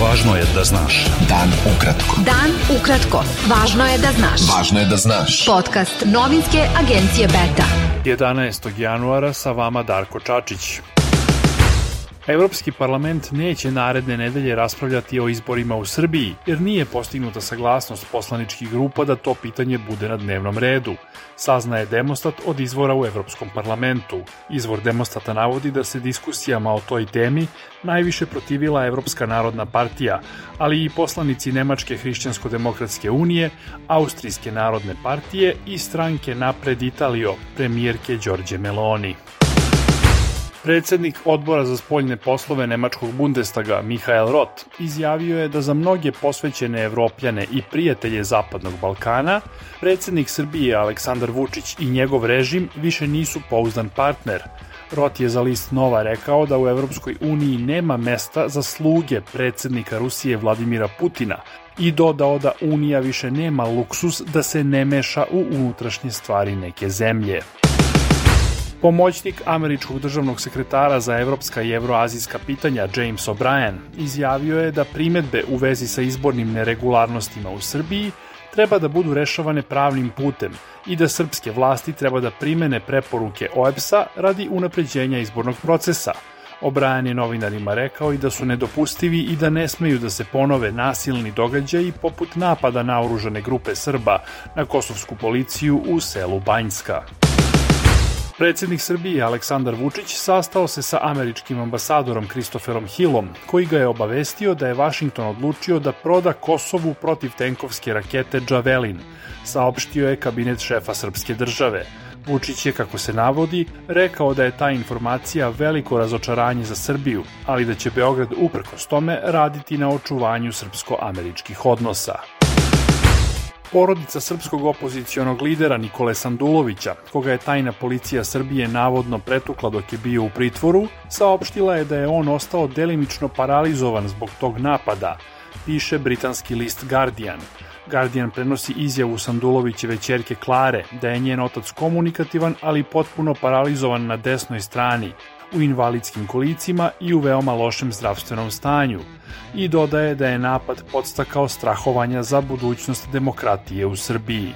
Važno je da znaš. Dan ukratko. Dan ukratko. Važno je da znaš. Važno je da znaš. Podcast novinske agencije Beta. 11. januara sa vama Darko Čačić. Evropski parlament neće naredne nedelje raspravljati o izborima u Srbiji, jer nije postignuta saglasnost poslaničkih grupa da to pitanje bude na dnevnom redu. Saznaje demostat od izvora u Evropskom parlamentu. Izvor demostata navodi da se diskusijama o toj temi najviše protivila Evropska narodna partija, ali i poslanici Nemačke hrišćansko-demokratske unije, Austrijske narodne partije i stranke Napred Italio, premijerke Đorđe Meloni. Predsednik odbora za spoljne poslove Nemačkog Bundestaga Mihael Roth izjavio je da za mnoge posvećene evropljane i prijatelje Zapadnog Balkana, predsednik Srbije Aleksandar Vučić i njegov režim više nisu pouzdan partner. Roth je za list Nova rekao da u Evropskoj uniji nema mesta za sluge predsednika Rusije Vladimira Putina i dodao da Unija više nema luksus da se ne meša u unutrašnje stvari neke zemlje. Pomoćnik američkog državnog sekretara za evropska i evroazijska pitanja James O'Brien izjavio je da primetbe u vezi sa izbornim neregularnostima u Srbiji treba da budu rešavane pravnim putem i da srpske vlasti treba da primene preporuke OEBS-a radi unapređenja izbornog procesa. O'Brien je novinarima rekao i da su nedopustivi i da ne smeju da se ponove nasilni događaji poput napada na oružane grupe Srba na kosovsku policiju u selu Banjska. Predsednik Srbije Aleksandar Vučić sastao se sa američkim ambasadorom Kristoferom Hillom, koji ga je obavestio da je Vašington odlučio da proda Kosovu protiv tenkovske rakete Javelin, saopštio je kabinet šefa srpske države. Vučić je, kako se navodi, rekao da je ta informacija veliko razočaranje za Srbiju, ali da će Beograd uprkos tome raditi na očuvanju srpsko-američkih odnosa. Porodica srpskog opozicionog lidera Nikole Sandulovića, koga je tajna policija Srbije navodno pretukla dok je bio u pritvoru, saopštila je da je on ostao delimično paralizovan zbog tog napada, piše britanski list Guardian. Guardian prenosi izjavu Sandulovićeve čerke Klare da je njen otac komunikativan, ali potpuno paralizovan na desnoj strani, u invalidskim kolicima i u veoma lošem zdravstvenom stanju i dodaje da je napad podstakao strahovanja za budućnost demokratije u Srbiji.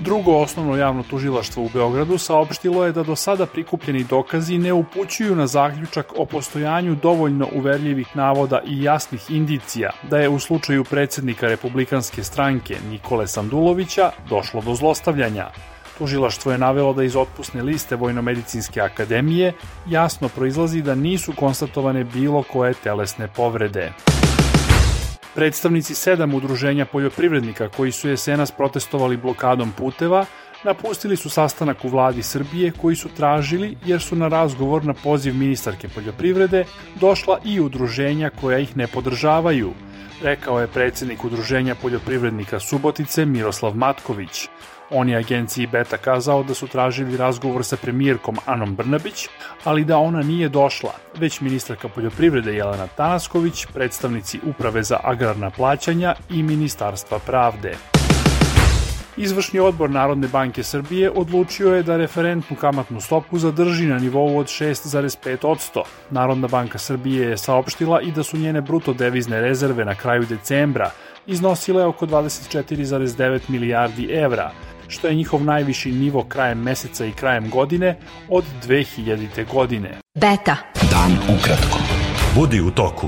Drugo osnovno javno tužilaštvo u Beogradu saopštilo je da do sada prikupljeni dokazi ne upućuju na zaključak o postojanju dovoljno uverljivih navoda i jasnih indicija da je u slučaju predsednika republikanske stranke Nikole Sandulovića došlo do zlostavljanja. Tužilaštvo je navelo da iz otpusne liste Vojnomedicinske akademije jasno proizlazi da nisu konstatovane bilo koje telesne povrede. Predstavnici sedam udruženja poljoprivrednika koji su jesenas protestovali blokadom puteva napustili su sastanak u vladi Srbije koji su tražili jer su na razgovor na poziv ministarke poljoprivrede došla i udruženja koja ih ne podržavaju, rekao je predsednik udruženja poljoprivrednika Subotice Miroslav Matković. On je agenciji Beta kazao da su tražili razgovor sa premijerkom Anom Brnabić, ali da ona nije došla, već ministarka poljoprivrede Jelena Tanasković, predstavnici Uprave za agrarna plaćanja i Ministarstva pravde. Izvršni odbor Narodne banke Srbije odlučio je da referentnu kamatnu stopu zadrži na nivou od 6,5%. Narodna banka Srbije je saopštila i da su njene bruto devizne rezerve na kraju decembra iznosile oko 24,9 milijardi evra, što je njihov najviši nivo krajem meseca i krajem godine od 2000. godine. Beta. Dan ukratko. Budi u toku.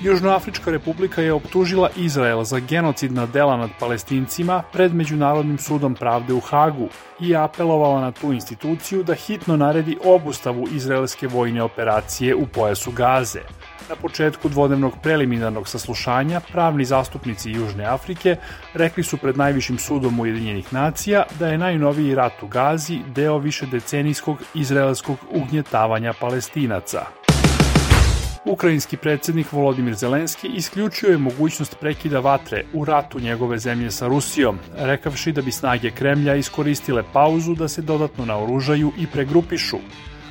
Južnoafrička republika je optužila Izrael za genocidna dela nad palestincima pred Međunarodnim sudom pravde u Hagu i apelovala na tu instituciju da hitno naredi obustavu izraelske vojne operacije u pojasu Gaze. Na početku dvodnevnog preliminarnog saslušanja pravni zastupnici Južne Afrike rekli su pred najvišim sudom Ujedinjenih nacija da je najnoviji rat u Gazi deo više decenijskog izraelskog ugnjetavanja palestinaca. Ukrajinski predsednik Volodimir Zelenski isključio je mogućnost prekida vatre u ratu njegove zemlje sa Rusijom, rekavši da bi snage Kremlja iskoristile pauzu da se dodatno naoružaju i pregrupišu.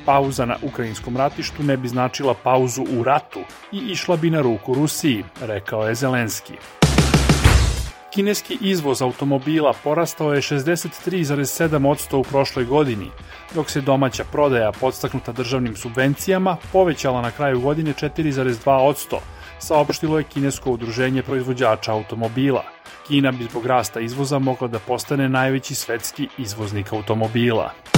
Pauza na ukrajinskom ratištu ne bi značila pauzu u ratu i išla bi na ruku Rusiji, rekao je Zelenski. Kineski izvoz automobila porastao je 63,7% u prošloj godini, dok se domaća prodaja podstaknuta državnim subvencijama povećala na kraju godine 4,2%, saopštilo je Kinesko udruženje proizvođača automobila. Kina bi zbog rasta izvoza mogla da postane najveći svetski izvoznik automobila.